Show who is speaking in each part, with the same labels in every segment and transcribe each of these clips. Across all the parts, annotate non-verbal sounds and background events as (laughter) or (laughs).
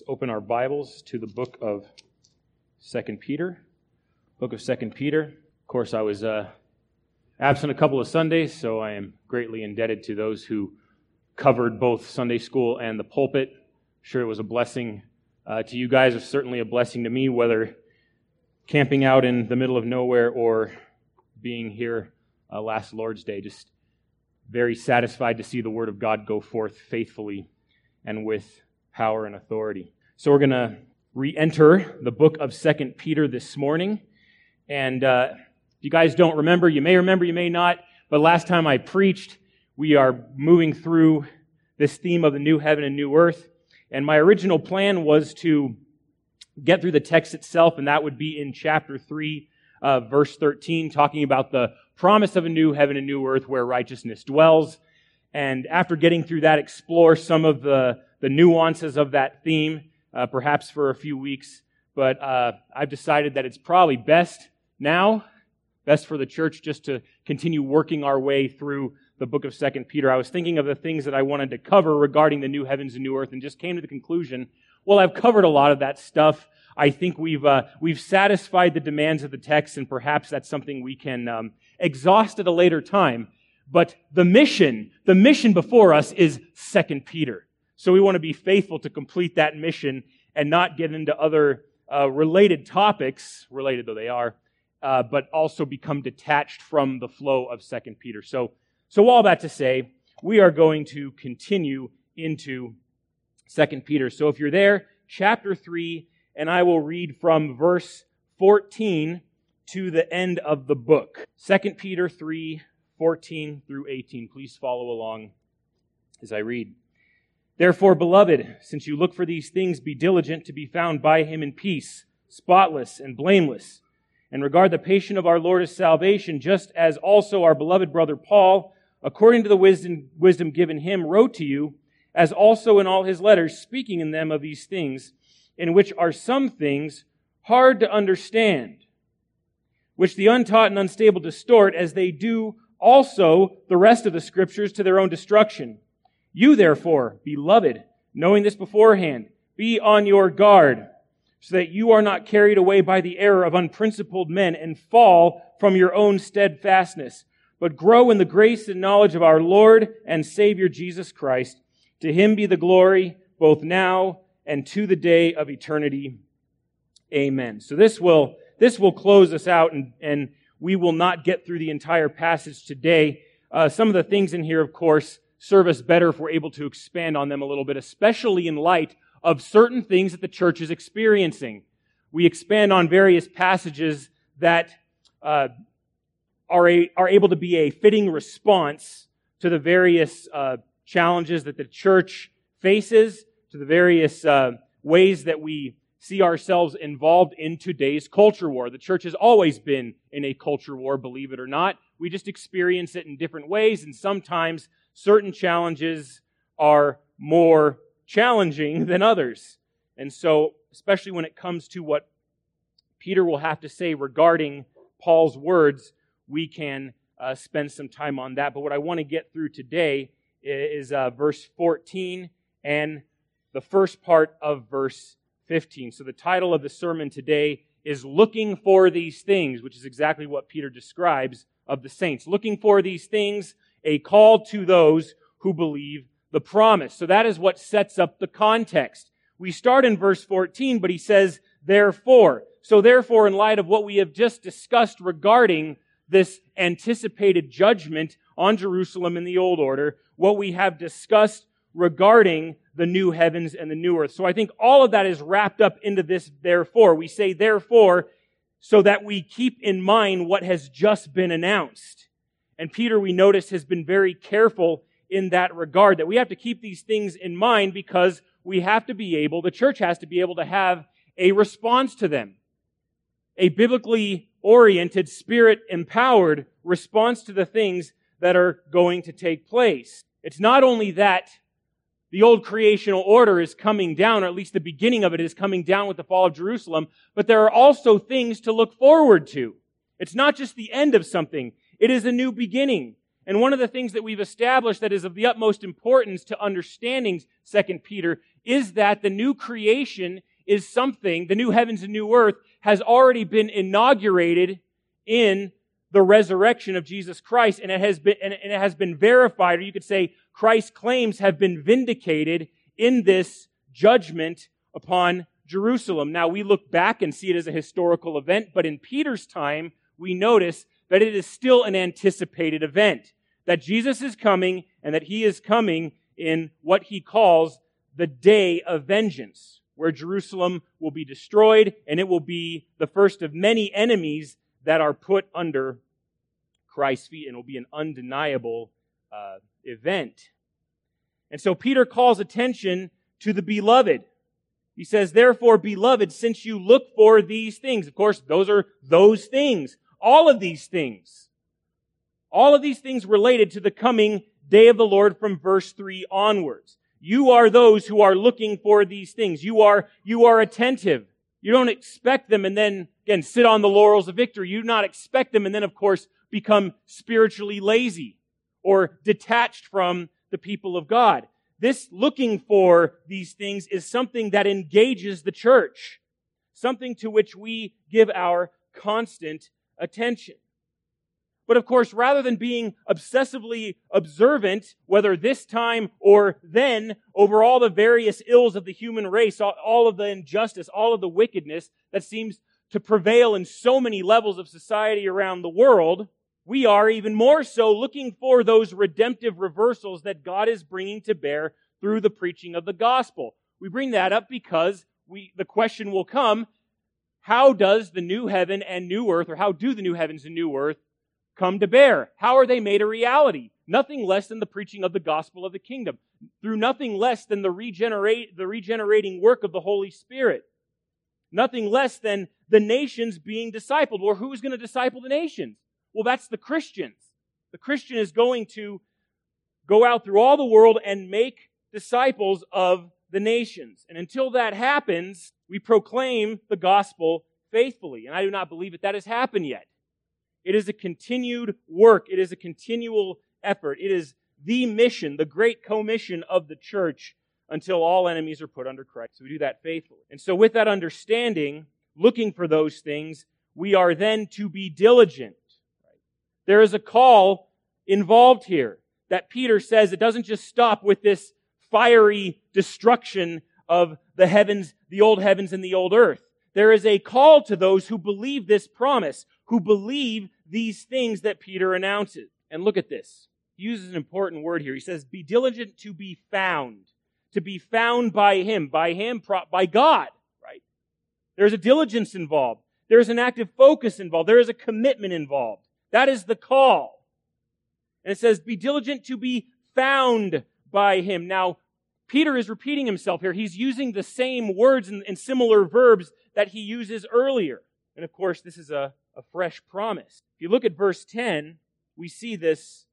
Speaker 1: Let's open our Bibles to the book of Second Peter. Book of Second Peter. Of course, I was uh, absent a couple of Sundays, so I am greatly indebted to those who covered both Sunday school and the pulpit. I'm sure it was a blessing uh, to you guys. It's certainly a blessing to me, whether camping out in the middle of nowhere or being here uh, last Lord's Day. Just very satisfied to see the Word of God go forth faithfully and with power and authority. So we're going to re-enter the book of Second Peter this morning. And uh, if you guys don't remember, you may remember, you may not, but last time I preached, we are moving through this theme of the new heaven and new earth. And my original plan was to get through the text itself, and that would be in chapter 3, uh, verse 13, talking about the promise of a new heaven and new earth where righteousness dwells. And after getting through that, explore some of the, the nuances of that theme, uh, perhaps for a few weeks. But uh, I've decided that it's probably best now, best for the church, just to continue working our way through the book of Second Peter. I was thinking of the things that I wanted to cover regarding the new heavens and new earth, and just came to the conclusion. Well, I've covered a lot of that stuff. I think we've uh, we've satisfied the demands of the text, and perhaps that's something we can um, exhaust at a later time. But the mission, the mission before us is Second Peter. So we want to be faithful to complete that mission and not get into other uh, related topics, related though they are, uh, but also become detached from the flow of Second Peter. So, so all that to say, we are going to continue into Second Peter. So if you're there, chapter three, and I will read from verse 14 to the end of the book. Second Peter 3, 14 through 18. Please follow along as I read. Therefore, beloved, since you look for these things, be diligent to be found by him in peace, spotless and blameless, and regard the patient of our Lord as salvation, just as also our beloved brother Paul, according to the wisdom, wisdom given him, wrote to you, as also in all his letters, speaking in them of these things, in which are some things hard to understand, which the untaught and unstable distort, as they do also the rest of the scriptures to their own destruction. You therefore, beloved, knowing this beforehand, be on your guard, so that you are not carried away by the error of unprincipled men and fall from your own steadfastness, but grow in the grace and knowledge of our Lord and Savior Jesus Christ. To him be the glory both now and to the day of eternity. Amen. So this will, this will close us out and, and we will not get through the entire passage today. Uh, some of the things in here, of course, serve us better if we're able to expand on them a little bit, especially in light of certain things that the church is experiencing. We expand on various passages that uh, are, a, are able to be a fitting response to the various uh, challenges that the church faces, to the various uh, ways that we see ourselves involved in today's culture war. The church has always been in a culture war, believe it or not. We just experience it in different ways, and sometimes certain challenges are more challenging (laughs) than others. And so, especially when it comes to what Peter will have to say regarding Paul's words, we can uh, spend some time on that. But what I want to get through today is uh, verse 14 and the first part of verse 15. So the title of the sermon today is Looking for These Things, which is exactly what Peter describes of the saints. Looking for these things, a call to those who believe the promise. So that is what sets up the context. We start in verse 14, but he says, therefore. So therefore, in light of what we have just discussed regarding this anticipated judgment on Jerusalem in the old order, what we have discussed regarding the new heavens and the new earth. So I think all of that is wrapped up into this therefore. We say therefore so that we keep in mind what has just been announced. And Peter, we notice, has been very careful in that regard, that we have to keep these things in mind because we have to be able, the church has to be able to have a response to them. A biblically oriented, spirit empowered response to the things that are going to take place. It's not only that the old creational order is coming down, or at least the beginning of it is coming down with the fall of Jerusalem, but there are also things to look forward to. It's not just the end of something, it is a new beginning. And one of the things that we've established that is of the utmost importance to understanding 2 Peter is that the new creation is something, the new heavens and new earth has already been inaugurated in the resurrection of Jesus Christ and it has been, and it has been verified, or you could say Christ's claims have been vindicated in this judgment upon Jerusalem. Now we look back and see it as a historical event, but in Peter's time, we notice that it is still an anticipated event. That Jesus is coming and that he is coming in what he calls the day of vengeance, where Jerusalem will be destroyed and it will be the first of many enemies that are put under Christ's feet and it will be an undeniable uh, event. And so Peter calls attention to the beloved. He says, therefore, beloved, since you look for these things, of course, those are those things. All of these things. All of these things related to the coming day of the Lord from verse 3 onwards. You are those who are looking for these things. You are, you are attentive. You don't expect them and then, again, sit on the laurels of victory. You do not expect them and then, of course, become spiritually lazy or detached from the people of God. This looking for these things is something that engages the church, something to which we give our constant attention. But of course, rather than being obsessively observant, whether this time or then, over all the various ills of the human race, all of the injustice, all of the wickedness that seems to prevail in so many levels of society around the world, we are even more so looking for those redemptive reversals that God is bringing to bear through the preaching of the gospel. We bring that up because we, the question will come, how does the new heaven and new earth, or how do the new heavens and new earth come to bear? How are they made a reality? Nothing less than the preaching of the gospel of the kingdom. Through nothing less than the regenerate, the regenerating work of the Holy Spirit. Nothing less than the nations being discipled. Or who's going to disciple the nations? Well, that's the Christians. The Christian is going to go out through all the world and make disciples of the nations. And until that happens, we proclaim the gospel faithfully. And I do not believe that that has happened yet. It is a continued work. It is a continual effort. It is the mission, the great commission of the church until all enemies are put under Christ. So we do that faithfully. And so with that understanding, looking for those things, we are then to be diligent. There is a call involved here that Peter says it doesn't just stop with this fiery destruction of the heavens, the old heavens and the old earth. There is a call to those who believe this promise, who believe these things that Peter announces. And look at this. He uses an important word here. He says, be diligent to be found. To be found by him, by him, by God, right? There's a diligence involved. There's an active focus involved. There is a commitment involved. That is the call. And it says, be diligent to be found by him. Now, Peter is repeating himself here. He's using the same words and, and similar verbs that he uses earlier. And of course, this is a, a fresh promise. If you look at verse 10, we see this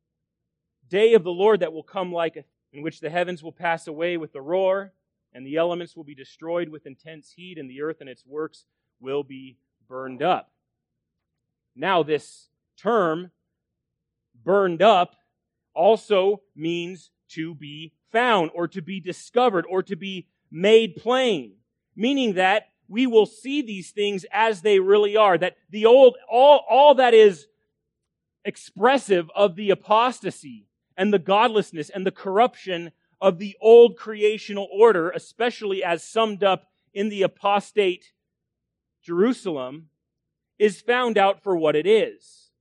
Speaker 1: day of the Lord that will come like a, in which the heavens will pass away with a roar, and the elements will be destroyed with intense heat, and the earth and its works will be burned up. Now, this term, burned up, also means to be found or to be discovered or to be made plain. Meaning that we will see these things as they really are. That the old, all, all that is expressive of the apostasy and the godlessness and the corruption of the old creational order, especially as summed up in the apostate Jerusalem, is found out for what it is.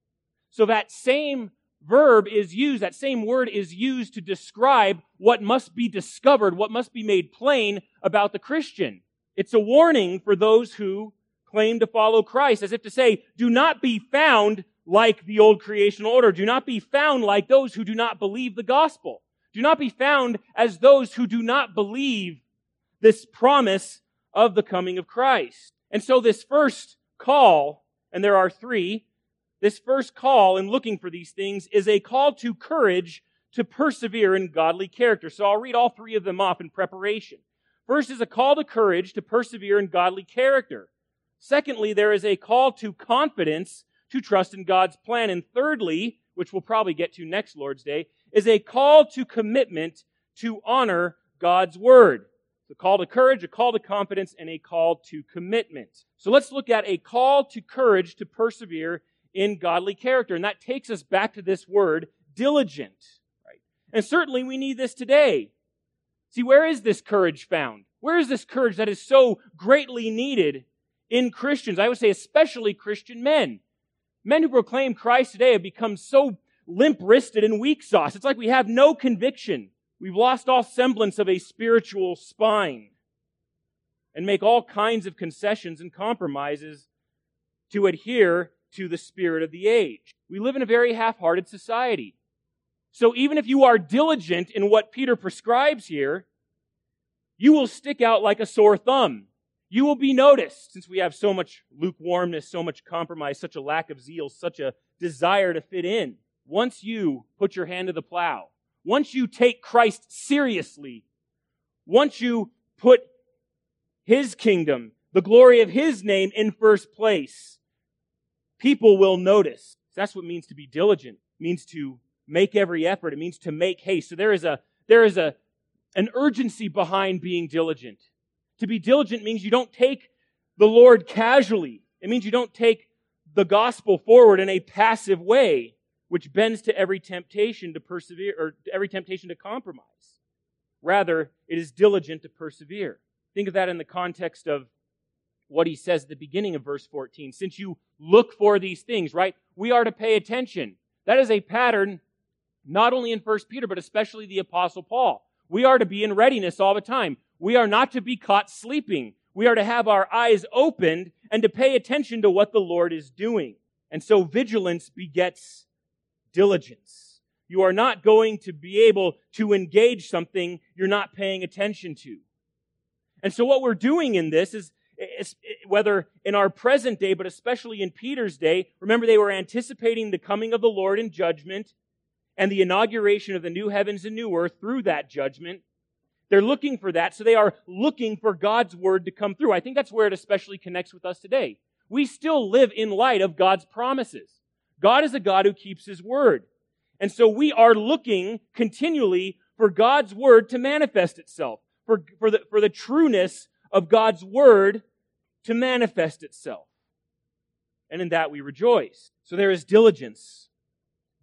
Speaker 1: So that same verb is used, that same word is used to describe what must be discovered, what must be made plain about the Christian. It's a warning for those who claim to follow Christ, as if to say, do not be found like the old creation order. Do not be found like those who do not believe the gospel. Do not be found as those who do not believe this promise of the coming of Christ. And so this first call, and there are three, this first call in looking for these things is a call to courage to persevere in godly character. So I'll read all three of them off in preparation. First is a call to courage to persevere in godly character. Secondly, there is a call to confidence to trust in God's plan. And thirdly, which we'll probably get to next Lord's Day, is a call to commitment to honor God's word. It's a call to courage, a call to confidence, and a call to commitment. So let's look at a call to courage to persevere in godly character. And that takes us back to this word, diligent. Right? And certainly we need this today. See, where is this courage found? Where is this courage that is so greatly needed in Christians? I would say especially Christian men. Men who proclaim Christ today have become so limp wristed and weak sauce. It's like we have no conviction. We've lost all semblance of a spiritual spine and make all kinds of concessions and compromises to adhere to the spirit of the age. We live in a very half hearted society. So even if you are diligent in what Peter prescribes here, you will stick out like a sore thumb you will be noticed since we have so much lukewarmness, so much compromise, such a lack of zeal, such a desire to fit in. Once you put your hand to the plow, once you take Christ seriously, once you put His kingdom, the glory of His name in first place, people will notice. That's what means to be diligent. It means to make every effort. It means to make haste. So there is a, there is a, an urgency behind being diligent. To be diligent means you don't take the Lord casually. It means you don't take the gospel forward in a passive way, which bends to every temptation to persevere or every temptation to compromise. Rather, it is diligent to persevere. Think of that in the context of what he says at the beginning of verse 14. Since you look for these things, right? We are to pay attention. That is a pattern not only in 1 Peter, but especially the Apostle Paul. We are to be in readiness all the time. We are not to be caught sleeping. We are to have our eyes opened and to pay attention to what the Lord is doing. And so vigilance begets diligence. You are not going to be able to engage something you're not paying attention to. And so what we're doing in this is, is, whether in our present day, but especially in Peter's day, remember they were anticipating the coming of the Lord in judgment and the inauguration of the new heavens and new earth through that judgment. They're looking for that, so they are looking for God's word to come through. I think that's where it especially connects with us today. We still live in light of God's promises. God is a God who keeps his word. And so we are looking continually for God's word to manifest itself, for, for, the, for the trueness of God's word to manifest itself. And in that we rejoice. So there is diligence.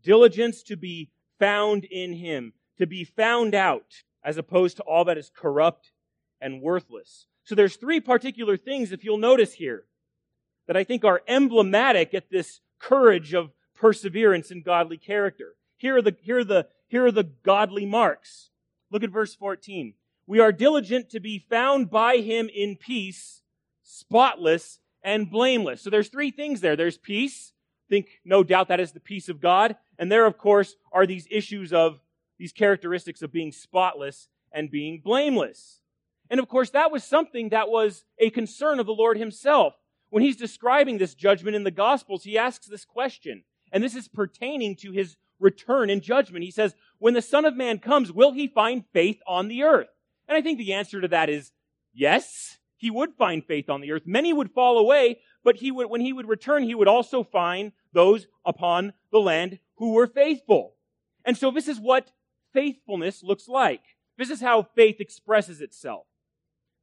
Speaker 1: Diligence to be found in him, to be found out as opposed to all that is corrupt and worthless. So there's three particular things, if you'll notice here, that I think are emblematic at this courage of perseverance and godly character. Here are the, here are the, here are the godly marks. Look at verse 14. We are diligent to be found by him in peace, spotless and blameless. So there's three things there. There's peace. Think no doubt that is the peace of God. And there, of course, are these issues of these characteristics of being spotless and being blameless. And of course, that was something that was a concern of the Lord himself. When he's describing this judgment in the Gospels, he asks this question. And this is pertaining to his return in judgment. He says, When the Son of Man comes, will he find faith on the earth? And I think the answer to that is yes, he would find faith on the earth. Many would fall away, but he would, when he would return, he would also find those upon the land who were faithful. And so this is what faithfulness looks like. This is how faith expresses itself.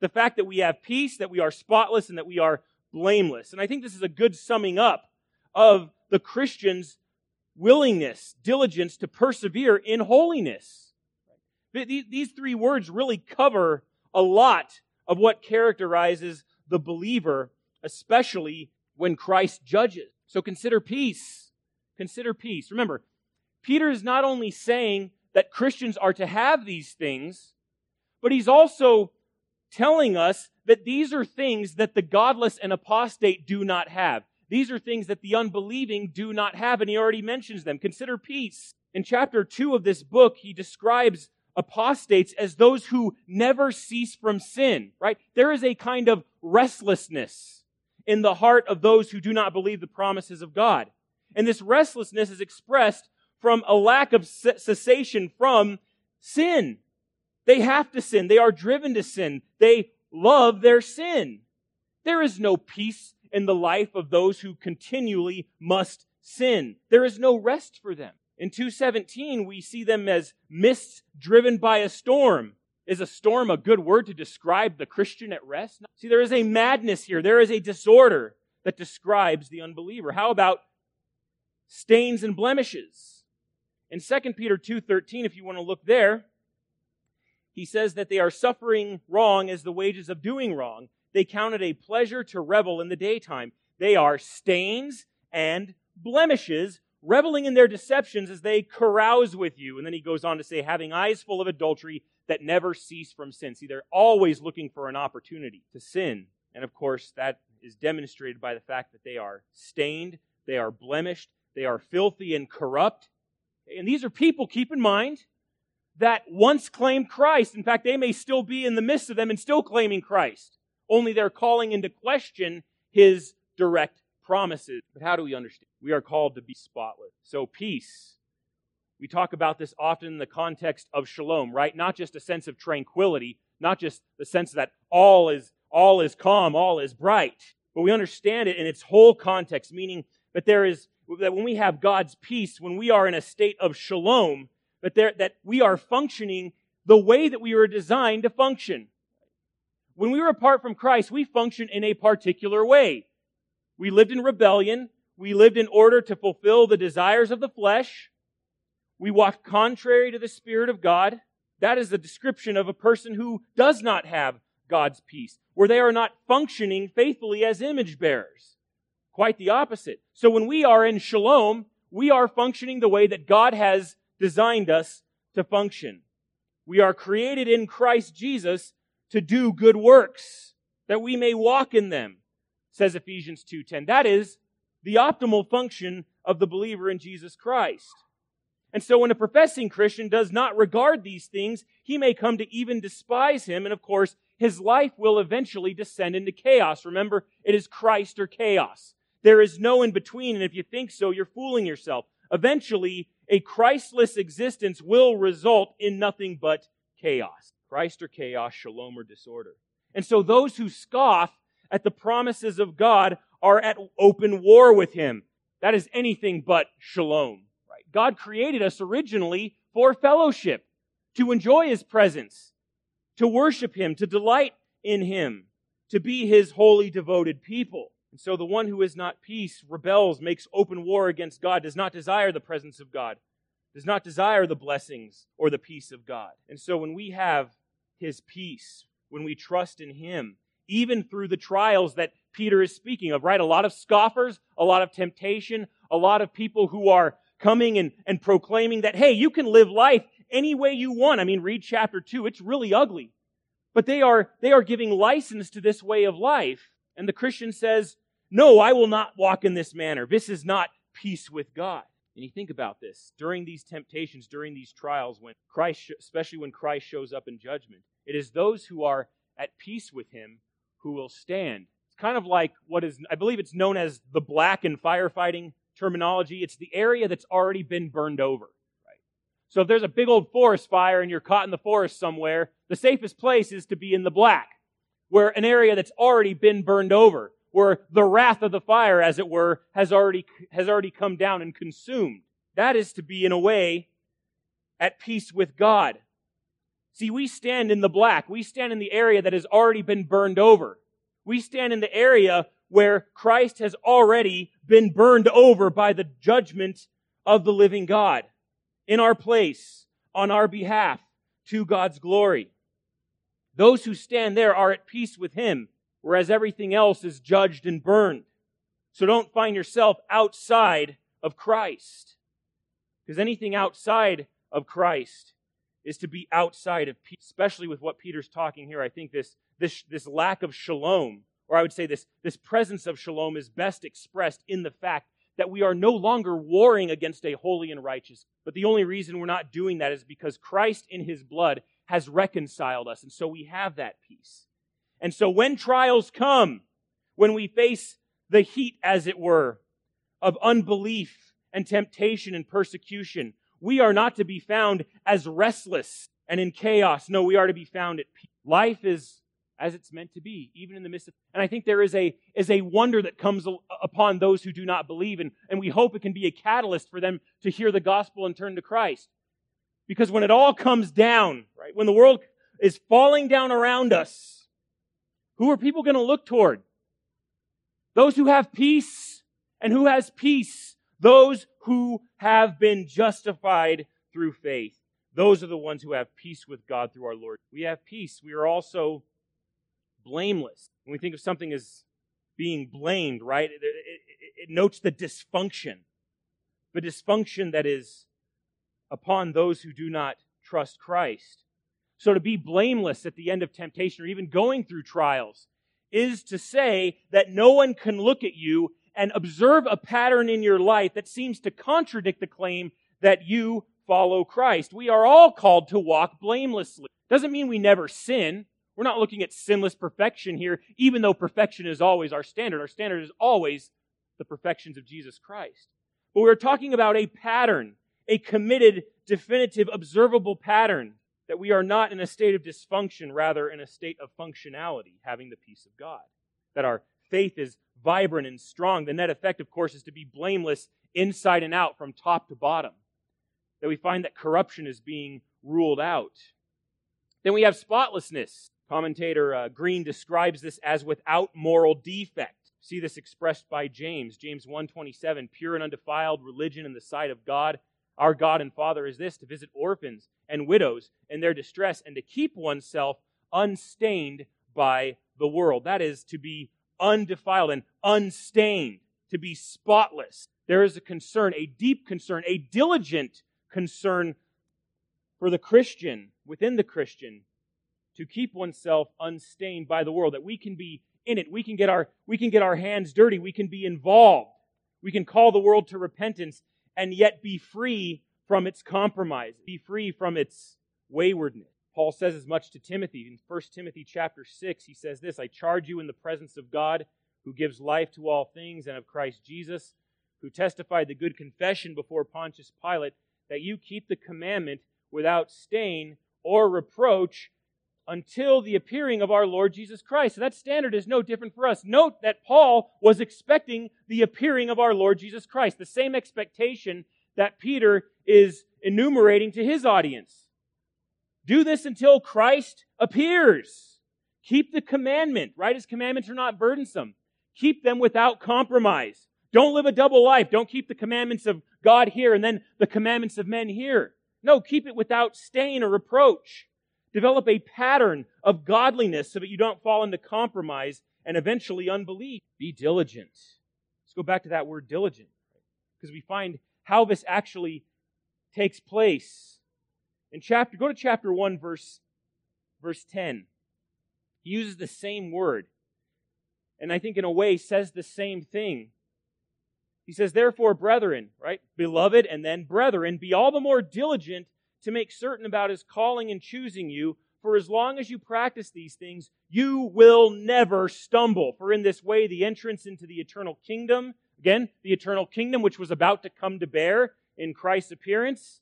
Speaker 1: The fact that we have peace, that we are spotless, and that we are blameless. And I think this is a good summing up of the Christian's willingness, diligence to persevere in holiness. These three words really cover a lot of what characterizes the believer, especially when Christ judges. So consider peace. Consider peace. Remember, Peter is not only saying that Christians are to have these things, but he's also telling us that these are things that the godless and apostate do not have. These are things that the unbelieving do not have, and he already mentions them. Consider peace. In chapter 2 of this book, he describes apostates as those who never cease from sin, right? There is a kind of restlessness in the heart of those who do not believe the promises of God. And this restlessness is expressed from a lack of cessation from sin. They have to sin. They are driven to sin. They love their sin. There is no peace in the life of those who continually must sin. There is no rest for them. In 217, we see them as mists driven by a storm. Is a storm a good word to describe the Christian at rest? See, there is a madness here. There is a disorder that describes the unbeliever. How about stains and blemishes? In 2 Peter 2:13, if you want to look there, he says that they are suffering wrong as the wages of doing wrong. They count it a pleasure to revel in the daytime. They are stains and blemishes, reveling in their deceptions as they carouse with you. And then he goes on to say, having eyes full of adultery that never cease from sin. See, they're always looking for an opportunity to sin. And of course, that is demonstrated by the fact that they are stained, they are blemished, they are filthy and corrupt. And these are people, keep in mind, that once claimed Christ. In fact, they may still be in the midst of them and still claiming Christ. Only they're calling into question his direct promises. But how do we understand? We are called to be spotless. So peace. We talk about this often in the context of shalom, right? Not just a sense of tranquility, not just the sense that all is all is calm, all is bright, but we understand it in its whole context, meaning that there is that when we have God's peace, when we are in a state of shalom, that there that we are functioning the way that we were designed to function. When we were apart from Christ, we function in a particular way. We lived in rebellion. We lived in order to fulfill the desires of the flesh. We walked contrary to the Spirit of God. That is the description of a person who does not have God's peace, where they are not functioning faithfully as image bearers. Quite the opposite. So when we are in shalom, we are functioning the way that God has designed us to function. We are created in Christ Jesus to do good works, that we may walk in them, says Ephesians 2.10. That is the optimal function of the believer in Jesus Christ. And so when a professing Christian does not regard these things, he may come to even despise him. And of course, his life will eventually descend into chaos. Remember, it is Christ or chaos. There is no in between. And if you think so, you're fooling yourself. Eventually, a Christless existence will result in nothing but chaos. Christ or chaos, shalom or disorder. And so those who scoff at the promises of God are at open war with him. That is anything but shalom. Right? God created us originally for fellowship, to enjoy his presence, to worship him, to delight in him, to be his holy devoted people. And so the one who is not peace rebels, makes open war against God, does not desire the presence of God, does not desire the blessings or the peace of God. And so when we have his peace when we trust in him, even through the trials that Peter is speaking of, right? A lot of scoffers, a lot of temptation, a lot of people who are coming and, and proclaiming that, hey, you can live life any way you want. I mean, read chapter two. It's really ugly. But they are, they are giving license to this way of life. And the Christian says, no, I will not walk in this manner. This is not peace with God. And you think about this during these temptations, during these trials, when Christ, especially when Christ shows up in judgment, it is those who are at peace with him who will stand. It's kind of like what is, I believe it's known as the black and firefighting terminology. It's the area that's already been burned over. Right? So if there's a big old forest fire and you're caught in the forest somewhere, the safest place is to be in the black, where an area that's already been burned over, where the wrath of the fire, as it were, has already, has already come down and consumed. That is to be, in a way, at peace with God. See, we stand in the black. We stand in the area that has already been burned over. We stand in the area where Christ has already been burned over by the judgment of the living God in our place, on our behalf, to God's glory. Those who stand there are at peace with Him, whereas everything else is judged and burned. So don't find yourself outside of Christ. Because anything outside of Christ is to be outside of peace, especially with what Peter's talking here. I think this, this, this lack of shalom, or I would say this, this presence of shalom is best expressed in the fact that we are no longer warring against a holy and righteous. But the only reason we're not doing that is because Christ in his blood has reconciled us. And so we have that peace. And so when trials come, when we face the heat, as it were, of unbelief and temptation and persecution, we are not to be found as restless and in chaos. No, we are to be found at peace. Life is as it's meant to be, even in the midst of. And I think there is a, is a wonder that comes upon those who do not believe, and, and we hope it can be a catalyst for them to hear the gospel and turn to Christ. Because when it all comes down, right, when the world is falling down around us, who are people going to look toward? Those who have peace. And who has peace? Those who have been justified through faith. Those are the ones who have peace with God through our Lord. We have peace. We are also blameless. When we think of something as being blamed, right, it, it, it notes the dysfunction, the dysfunction that is upon those who do not trust Christ. So to be blameless at the end of temptation or even going through trials is to say that no one can look at you and observe a pattern in your life that seems to contradict the claim that you follow Christ. We are all called to walk blamelessly. Doesn't mean we never sin. We're not looking at sinless perfection here, even though perfection is always our standard. Our standard is always the perfections of Jesus Christ. But we're talking about a pattern, a committed, definitive, observable pattern that we are not in a state of dysfunction, rather in a state of functionality, having the peace of God. That our faith is vibrant and strong. The net effect, of course, is to be blameless inside and out from top to bottom. That we find that corruption is being ruled out. Then we have spotlessness. Commentator uh, Green describes this as without moral defect. See this expressed by James, James 1:27, pure and undefiled religion in the sight of God, our God and Father is this to visit orphans and widows in their distress and to keep oneself unstained by the world. That is to be undefiled and unstained, to be spotless. There is a concern, a deep concern, a diligent concern for the Christian, within the Christian, to keep oneself unstained by the world, that we can be in it. We can get our, we can get our hands dirty. We can be involved. We can call the world to repentance and yet be free from its compromise, be free from its waywardness. Paul says as much to Timothy. In 1 Timothy chapter 6, he says this I charge you in the presence of God, who gives life to all things, and of Christ Jesus, who testified the good confession before Pontius Pilate, that you keep the commandment without stain or reproach until the appearing of our Lord Jesus Christ. So that standard is no different for us. Note that Paul was expecting the appearing of our Lord Jesus Christ, the same expectation that Peter is enumerating to his audience. Do this until Christ appears. Keep the commandment, right? His commandments are not burdensome. Keep them without compromise. Don't live a double life. Don't keep the commandments of God here and then the commandments of men here. No, keep it without stain or reproach. Develop a pattern of godliness so that you don't fall into compromise and eventually unbelief. Be diligent. Let's go back to that word diligent because we find how this actually takes place. In chapter, go to chapter 1, verse, verse 10. He uses the same word. And I think in a way says the same thing. He says, Therefore, brethren, right? Beloved, and then brethren, be all the more diligent to make certain about his calling and choosing you. For as long as you practice these things, you will never stumble. For in this way, the entrance into the eternal kingdom, again, the eternal kingdom which was about to come to bear in Christ's appearance,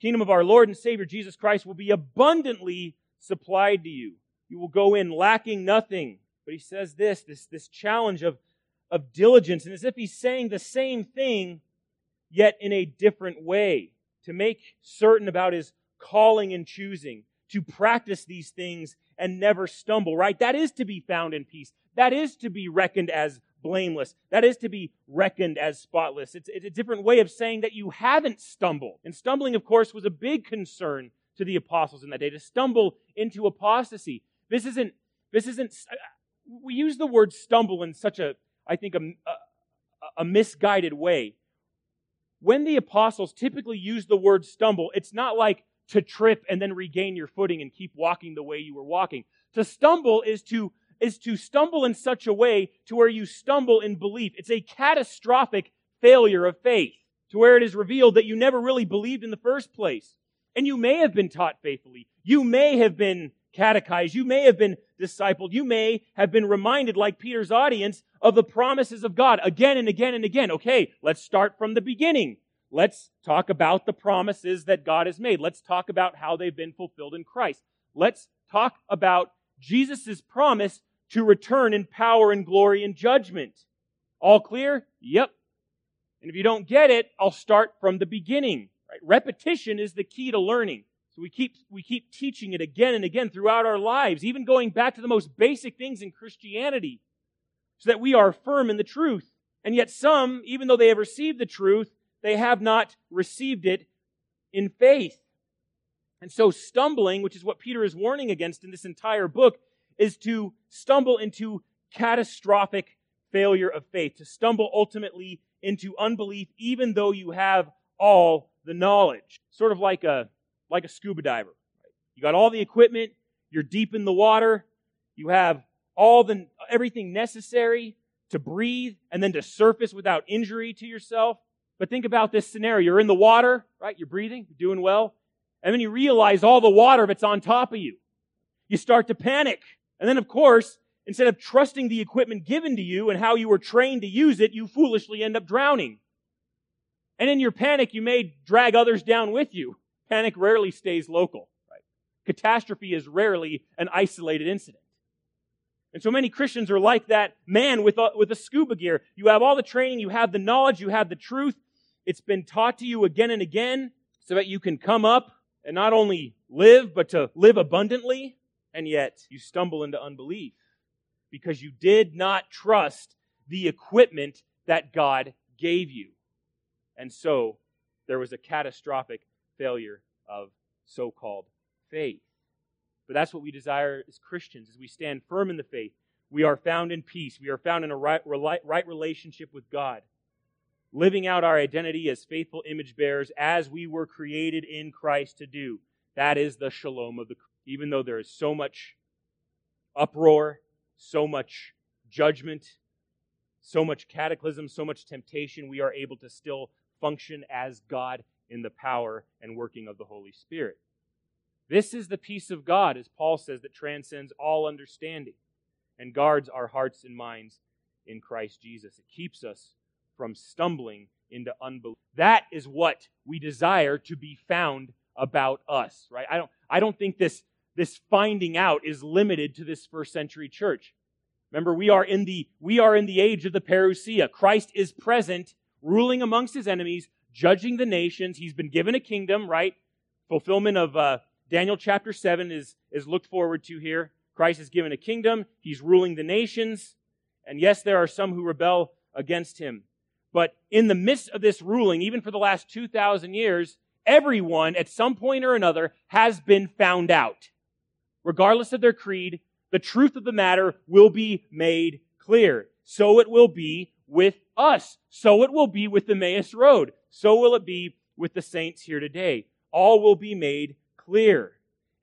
Speaker 1: kingdom of our Lord and Savior Jesus Christ will be abundantly supplied to you. You will go in lacking nothing. But he says this, this, this challenge of, of diligence, and as if he's saying the same thing, yet in a different way to make certain about his calling and choosing, to practice these things and never stumble, right? That is to be found in peace. That is to be reckoned as blameless. That is to be reckoned as spotless. It's, it's, a different way of saying that you haven't stumbled. And stumbling, of course, was a big concern to the apostles in that day, to stumble into apostasy. This isn't, this isn't, uh, we use the word stumble in such a, I think, a, a, a misguided way when the apostles typically use the word stumble, it's not like to trip and then regain your footing and keep walking the way you were walking. To stumble is to is to stumble in such a way to where you stumble in belief. It's a catastrophic failure of faith to where it is revealed that you never really believed in the first place. And you may have been taught faithfully. You may have been catechized. You may have been discipled. You may have been reminded, like Peter's audience, of the promises of God again and again and again. Okay, let's start from the beginning. Let's talk about the promises that God has made. Let's talk about how they've been fulfilled in Christ. Let's talk about Jesus' promise to return in power and glory and judgment. All clear? Yep. And if you don't get it, I'll start from the beginning. Right? Repetition is the key to learning. So we keep, we keep teaching it again and again throughout our lives, even going back to the most basic things in Christianity, so that we are firm in the truth. And yet some, even though they have received the truth, they have not received it in faith. And so stumbling, which is what Peter is warning against in this entire book, is to stumble into catastrophic failure of faith, to stumble ultimately into unbelief, even though you have all the knowledge. Sort of like a, like a scuba diver. You got all the equipment, you're deep in the water, you have all the, everything necessary to breathe and then to surface without injury to yourself. But think about this scenario. You're in the water, right? You're breathing, you're doing well. And then you realize all the water that's on top of you. You start to panic. And then, of course, instead of trusting the equipment given to you and how you were trained to use it, you foolishly end up drowning. And in your panic, you may drag others down with you. Panic rarely stays local. Right? Catastrophe is rarely an isolated incident. And so many Christians are like that man with a, with a scuba gear. You have all the training, you have the knowledge, you have the truth. It's been taught to you again and again so that you can come up and not only live, but to live abundantly. And yet you stumble into unbelief because you did not trust the equipment that God gave you. And so there was a catastrophic failure of so called faith. But that's what we desire as Christians, as we stand firm in the faith. We are found in peace. We are found in a right, right relationship with God, living out our identity as faithful image bearers as we were created in Christ to do. That is the shalom of the even though there is so much uproar, so much judgment, so much cataclysm, so much temptation, we are able to still function as God in the power and working of the Holy Spirit. This is the peace of God, as Paul says, that transcends all understanding and guards our hearts and minds in Christ Jesus. It keeps us from stumbling into unbelief. That is what we desire to be found about us, right? I don't, I don't think this, this finding out is limited to this first century church. Remember, we are in the, we are in the age of the parousia. Christ is present, ruling amongst his enemies, judging the nations. He's been given a kingdom, right? Fulfillment of uh, Daniel chapter 7 is, is looked forward to here. Christ is given a kingdom. He's ruling the nations. And yes, there are some who rebel against him. But in the midst of this ruling, even for the last 2,000 years, everyone at some point or another has been found out. Regardless of their creed, the truth of the matter will be made clear. So it will be with us. So it will be with the Emmaus Road. So will it be with the saints here today. All will be made clear.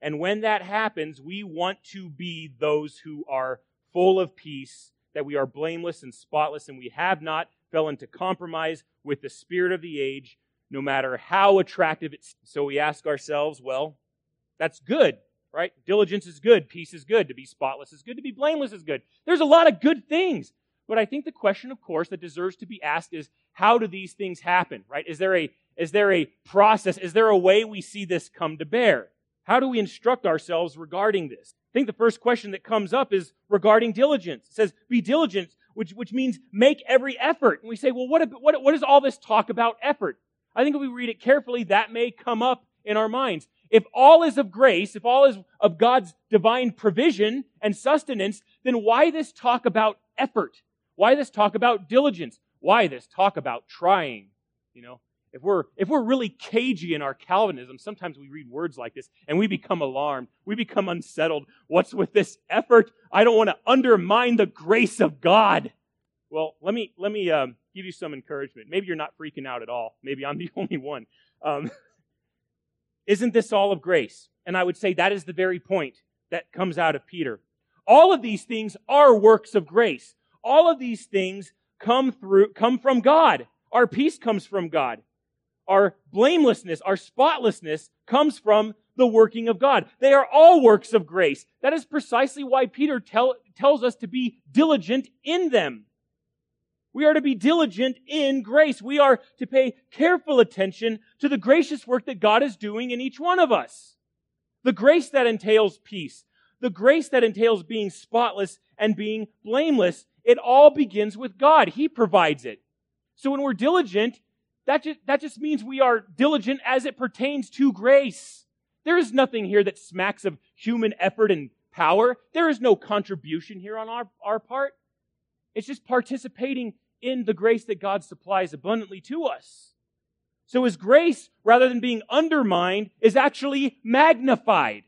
Speaker 1: And when that happens, we want to be those who are full of peace, that we are blameless and spotless, and we have not fell into compromise with the spirit of the age, no matter how attractive it's. So we ask ourselves, well, that's good, right? Diligence is good, peace is good, to be spotless is good, to be blameless is good. There's a lot of good things. But I think the question, of course, that deserves to be asked is how do these things happen, right? Is there a is there a process? Is there a way we see this come to bear? How do we instruct ourselves regarding this? I think the first question that comes up is regarding diligence. It says, be diligent, which, which means make every effort. And we say, well, what, what, what is all this talk about effort? I think if we read it carefully, that may come up in our minds. If all is of grace, if all is of God's divine provision and sustenance, then why this talk about effort? Why this talk about diligence? Why this talk about trying? You know, if we're, if we're really cagey in our Calvinism, sometimes we read words like this and we become alarmed. We become unsettled. What's with this effort? I don't want to undermine the grace of God. Well, let me, let me um, give you some encouragement. Maybe you're not freaking out at all. Maybe I'm the (laughs) only one. Um, isn't this all of grace? And I would say that is the very point that comes out of Peter. All of these things are works of grace. All of these things come through, come from God. Our peace comes from God our blamelessness, our spotlessness comes from the working of God. They are all works of grace. That is precisely why Peter tell, tells us to be diligent in them. We are to be diligent in grace. We are to pay careful attention to the gracious work that God is doing in each one of us. The grace that entails peace, the grace that entails being spotless and being blameless, it all begins with God. He provides it. So when we're diligent, that just, that just means we are diligent as it pertains to grace. There is nothing here that smacks of human effort and power. There is no contribution here on our, our part. It's just participating in the grace that God supplies abundantly to us. So his grace, rather than being undermined, is actually magnified.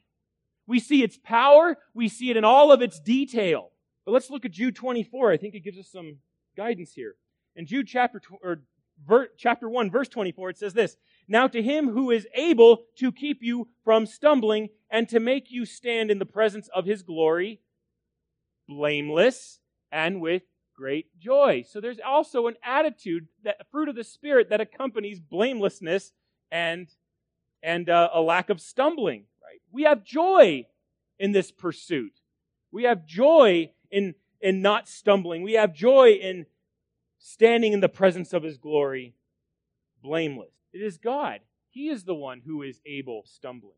Speaker 1: We see its power, we see it in all of its detail. But let's look at Jude 24. I think it gives us some guidance here. In Jude chapter, or ver, chapter 1, verse 24, it says this Now to him who is able to keep you from stumbling and to make you stand in the presence of his glory, blameless and with great joy. So there's also an attitude, that fruit of the Spirit that accompanies blamelessness and, and uh, a lack of stumbling. Right? We have joy in this pursuit. We have joy in, in not stumbling. We have joy in standing in the presence of His glory, blameless. It is God. He is the one who is able stumbling.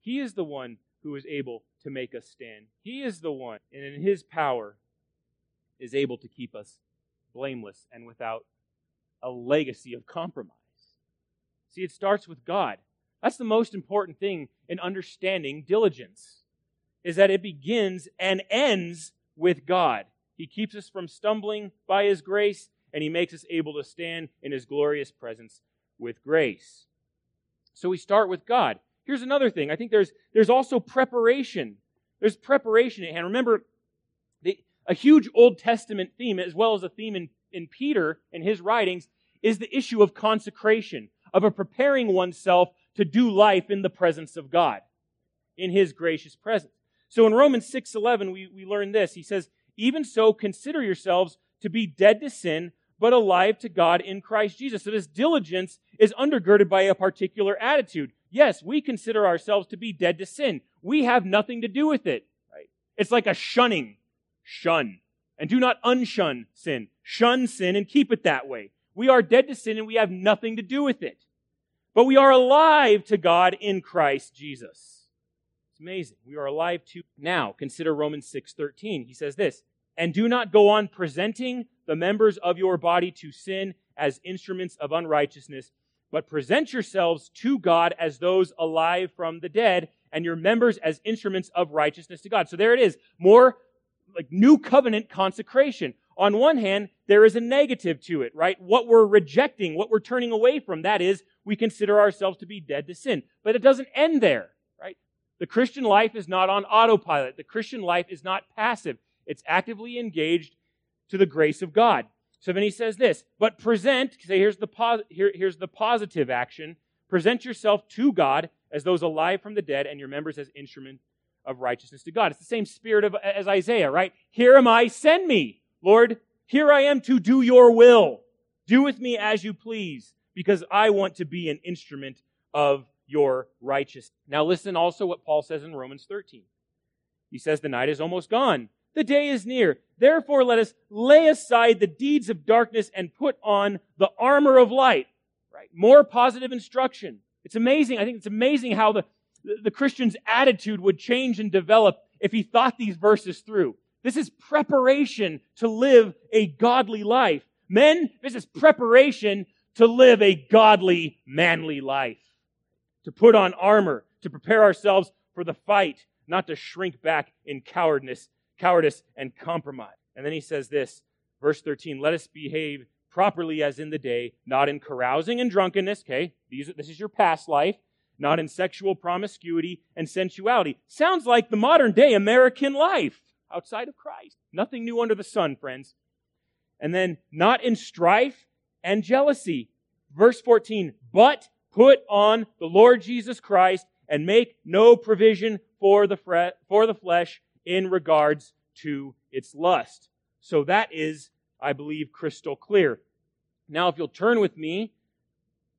Speaker 1: He is the one who is able to make us stand. He is the one, and in His power is able to keep us blameless and without a legacy of compromise. See, it starts with God. That's the most important thing in understanding diligence, is that it begins and ends with God. He keeps us from stumbling by His grace, and He makes us able to stand in His glorious presence with grace. So we start with God. Here's another thing. I think there's, there's also preparation. There's preparation at hand. Remember, a huge Old Testament theme, as well as a theme in, in Peter and his writings, is the issue of consecration, of a preparing oneself to do life in the presence of God, in his gracious presence. So in Romans 6:11 we, we learn this. He says, "Even so consider yourselves to be dead to sin, but alive to God in Christ Jesus." So this diligence is undergirded by a particular attitude. Yes, we consider ourselves to be dead to sin. We have nothing to do with it, right? It's like a shunning. Shun. And do not unshun sin. Shun sin and keep it that way. We are dead to sin and we have nothing to do with it. But we are alive to God in Christ Jesus. It's amazing. We are alive to now. Consider Romans 6:13. He says this, "And do not go on presenting the members of your body to sin as instruments of unrighteousness, but present yourselves to God as those alive from the dead, and your members as instruments of righteousness to God." So there it is. More like new covenant consecration. On one hand, there is a negative to it, right? What we're rejecting, what we're turning away from, that is, we consider ourselves to be dead to sin. But it doesn't end there. Right? The Christian life is not on autopilot. The Christian life is not passive. It's actively engaged to the grace of God. So then he says this, but present, say here's the, pos- here, here's the positive action. Present yourself to God as those alive from the dead and your members as instruments of righteousness to God. It's the same spirit of, as Isaiah, right? Here am I, send me. Lord, here I am to do your will. Do with me as you please, because I want to be an instrument of your righteousness. Now listen also what Paul says in Romans 13. He says, The night is almost gone. The day is near. Therefore, let us lay aside the deeds of darkness and put on the armor of light. Right? More positive instruction. It's amazing. I think it's amazing how the, the Christian's attitude would change and develop if he thought these verses through. This is preparation to live a godly life. Men, this is preparation to live a godly, manly life to put on armor, to prepare ourselves for the fight, not to shrink back in cowardice, cowardice and compromise. And then he says this, verse 13, let us behave properly as in the day, not in carousing and drunkenness, okay? These, this is your past life, not in sexual promiscuity and sensuality. Sounds like the modern day American life outside of Christ. Nothing new under the sun, friends. And then not in strife and jealousy. Verse 14, but Put on the Lord Jesus Christ and make no provision for the, fre- for the flesh in regards to its lust. So that is, I believe, crystal clear. Now, if you'll turn with me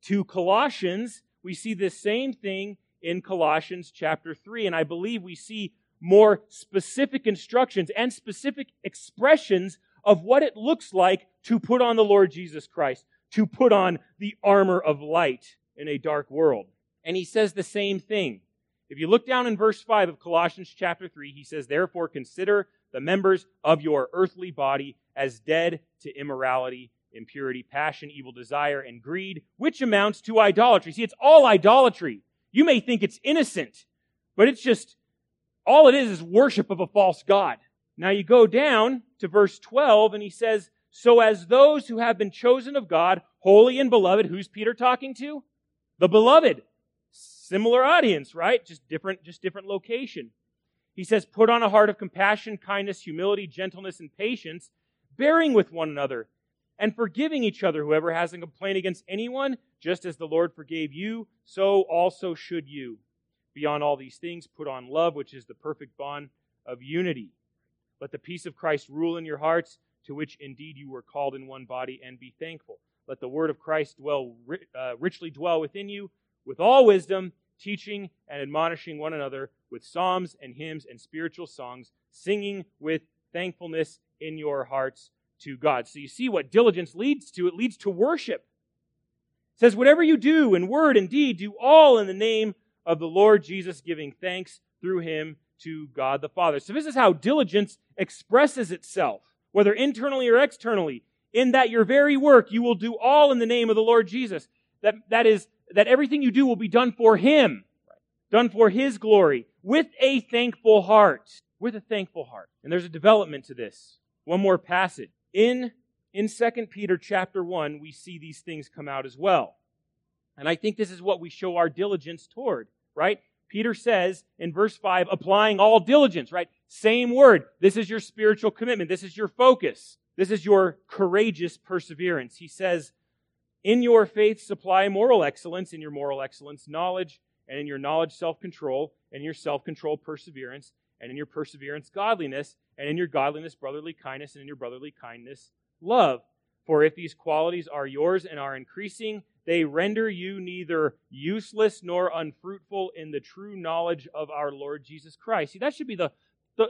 Speaker 1: to Colossians, we see this same thing in Colossians chapter 3, and I believe we see more specific instructions and specific expressions of what it looks like to put on the Lord Jesus Christ, to put on the armor of light in a dark world. And he says the same thing. If you look down in verse 5 of Colossians chapter 3, he says, Therefore consider the members of your earthly body as dead to immorality, impurity, passion, evil desire, and greed, which amounts to idolatry. See, it's all idolatry. You may think it's innocent, but it's just, all it is is worship of a false God. Now you go down to verse 12 and he says, So as those who have been chosen of God, holy and beloved, who's Peter talking to? The beloved. Similar audience, right? Just different, just different location. He says, Put on a heart of compassion, kindness, humility, gentleness, and patience, bearing with one another, and forgiving each other. Whoever has a complaint against anyone, just as the Lord forgave you, so also should you. Beyond all these things, put on love, which is the perfect bond of unity. Let the peace of Christ rule in your hearts, to which indeed you were called in one body, and be thankful. Let the word of Christ dwell uh, richly dwell within you, with all wisdom, teaching and admonishing one another with psalms and hymns and spiritual songs, singing with thankfulness in your hearts to God. So you see what diligence leads to. It leads to worship. It says, whatever you do in word and deed, do all in the name of the Lord Jesus, giving thanks through him to God the Father. So this is how diligence expresses itself, whether internally or externally, in that your very work you will do all in the name of the Lord Jesus. That, that is, that everything you do will be done for Him, done for His glory, with a thankful heart. With a thankful heart. And there's a development to this. One more passage. In, in 2 Peter chapter 1, we see these things come out as well. And I think this is what we show our diligence toward, right? Peter says in verse 5, applying all diligence, right? Same word. This is your spiritual commitment. This is your focus. This is your courageous perseverance. He says, in your faith, supply moral excellence, in your moral excellence, knowledge, and in your knowledge, self control, and in your self control, perseverance, and in your perseverance, godliness, and in your godliness, brotherly kindness, and in your brotherly kindness, love. For if these qualities are yours and are increasing, they render you neither useless nor unfruitful in the true knowledge of our Lord Jesus Christ. See, that should be the, the,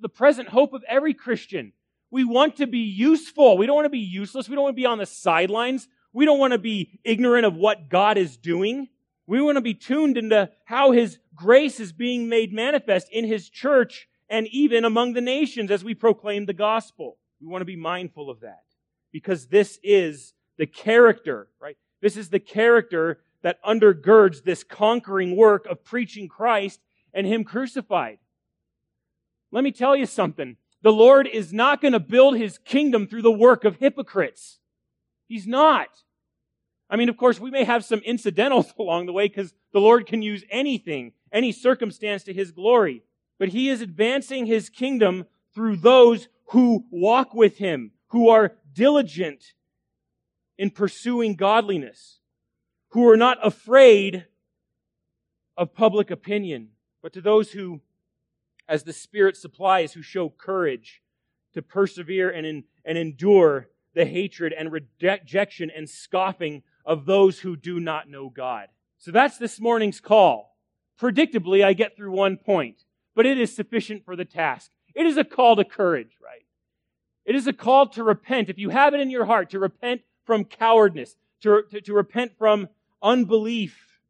Speaker 1: the present hope of every Christian. We want to be useful. We don't want to be useless. We don't want to be on the sidelines. We don't want to be ignorant of what God is doing. We want to be tuned into how His grace is being made manifest in His church and even among the nations as we proclaim the gospel. We want to be mindful of that because this is the character, right? This is the character that undergirds this conquering work of preaching Christ and Him crucified. Let me tell you something. The Lord is not going to build His kingdom through the work of hypocrites. He's not. I mean, of course, we may have some incidentals (laughs) along the way because the Lord can use anything, any circumstance to His glory. But He is advancing His kingdom through those who walk with Him, who are diligent in pursuing godliness, who are not afraid of public opinion, but to those who, as the Spirit supplies, who show courage to persevere and, in, and endure the hatred and rejection and scoffing of those who do not know God. So that's this morning's call. Predictably, I get through one point, but it is sufficient for the task. It is a call to courage, right? It is a call to repent. If you have it in your heart, to repent from cowardice, to, to, to repent from unbelief,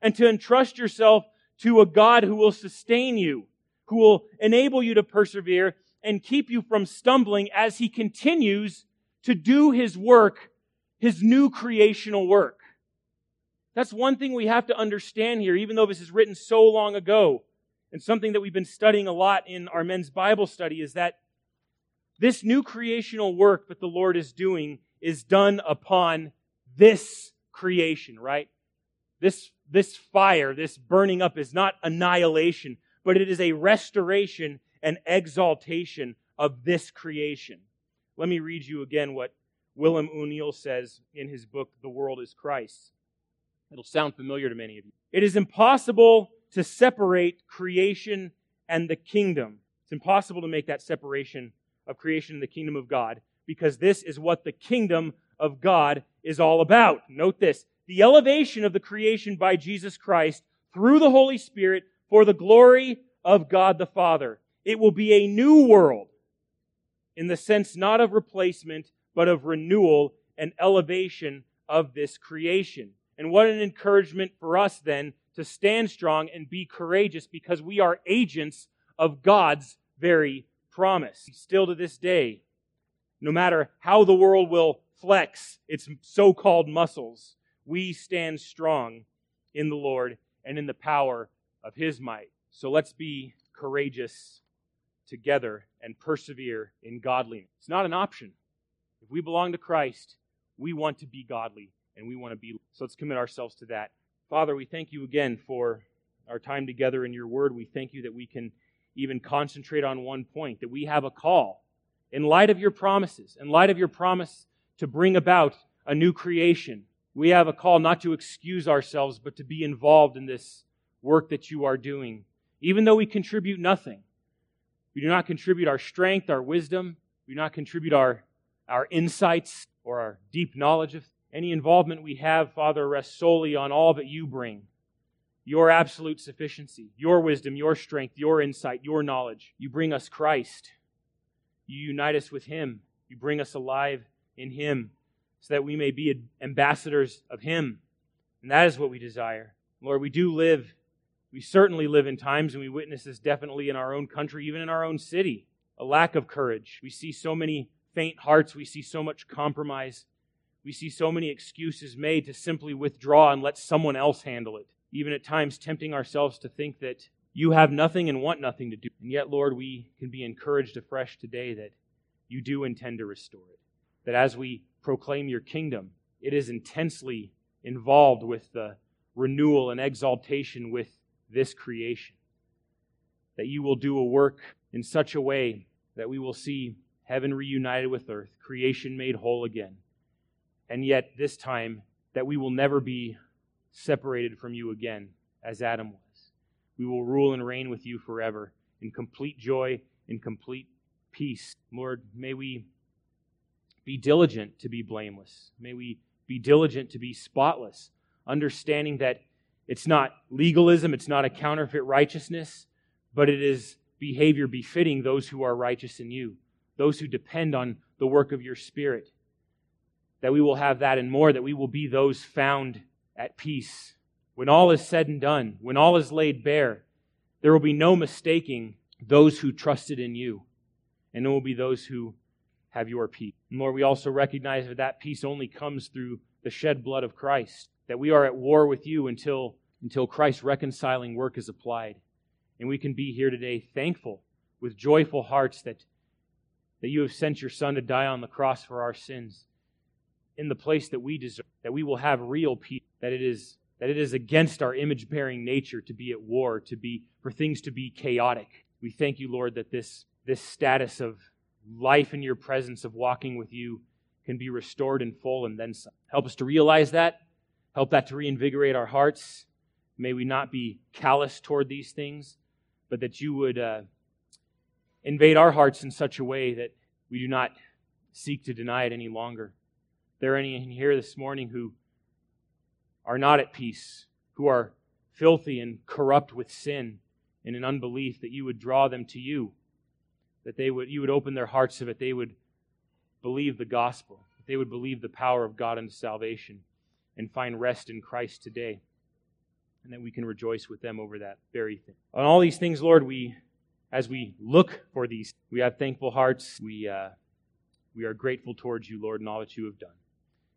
Speaker 1: and to entrust yourself to a God who will sustain you, who will enable you to persevere and keep you from stumbling as he continues to do his work, his new creational work. That's one thing we have to understand here, even though this is written so long ago. And something that we've been studying a lot in our men's Bible study is that this new creational work that the Lord is doing is done upon this creation, right? This, this fire, this burning up is not annihilation, but it is a restoration and exaltation of this creation. Let me read you again what William O'Neill says in his book, The World is Christ. It'll sound familiar to many of you. It is impossible to separate creation and the kingdom. It's impossible to make that separation of creation and the kingdom of God because this is what the kingdom of God is all about. Note this the elevation of the creation by Jesus Christ through the Holy Spirit for the glory of God the Father. It will be a new world in the sense not of replacement, but of renewal and elevation of this creation. And what an encouragement for us then to stand strong and be courageous because we are agents of God's very promise. Still to this day, no matter how the world will flex its so called muscles, we stand strong in the Lord and in the power of His might. So let's be courageous together and persevere in godliness. It's not an option. If we belong to Christ, we want to be godly and we want to be. So let's commit ourselves to that. Father, we thank you again for our time together in your word. We thank you that we can even concentrate on one point, that we have a call in light of your promises, in light of your promise to bring about a new creation. We have a call not to excuse ourselves, but to be involved in this work that you are doing. Even though we contribute nothing, we do not contribute our strength, our wisdom, we do not contribute our, our insights or our deep knowledge of any involvement we have, Father, rests solely on all that you bring your absolute sufficiency, your wisdom, your strength, your insight, your knowledge. You bring us Christ. You unite us with Him. You bring us alive in Him so that we may be ambassadors of Him. And that is what we desire. Lord, we do live, we certainly live in times, and we witness this definitely in our own country, even in our own city, a lack of courage. We see so many faint hearts. We see so much compromise. We see so many excuses made to simply withdraw and let someone else handle it even at times tempting ourselves to think that you have nothing and want nothing to do. And yet, Lord, we can be encouraged afresh today that you do intend to restore it. That as we proclaim your kingdom, it is intensely involved with the renewal and exaltation with this creation. That you will do a work in such a way that we will see heaven reunited with earth, creation made whole again. And yet, this time, that we will never be separated from you again, as Adam was. We will rule and reign with you forever in complete joy, in complete peace. Lord, may we be diligent to be blameless. May we be diligent to be spotless, understanding that it's not legalism, it's not a counterfeit righteousness, but it is behavior befitting those who are righteous in you, those who depend on the work of your Spirit. That we will have that and more, that we will be those found at peace. When all is said and done, when all is laid bare, there will be no mistaking those who trusted in you, and it will be those who have your peace. And Lord, we also recognize that that peace only comes through the shed blood of Christ, that we are at war with you until, until Christ's reconciling work is applied. And we can be here today thankful with joyful hearts that, that you have sent your Son to die on the cross for our sins in the place that we deserve, that we will have real peace, that it is that it is against our image bearing nature to be at war, to be for things to be chaotic. We thank you, Lord, that this this status of life in your presence of walking with you can be restored in full and then some. Help us to realize that. Help that to reinvigorate our hearts. May we not be callous toward these things, but that you would uh, invade our hearts in such a way that we do not seek to deny it any longer there any in here this morning who are not at peace, who are filthy and corrupt with sin and in unbelief, that you would draw them to you, that they would you would open their hearts so that they would believe the gospel, that they would believe the power of God unto salvation and find rest in Christ today. And that we can rejoice with them over that very thing. On all these things, Lord, we as we look for these, we have thankful hearts. We uh, we are grateful towards you, Lord, and all that you have done.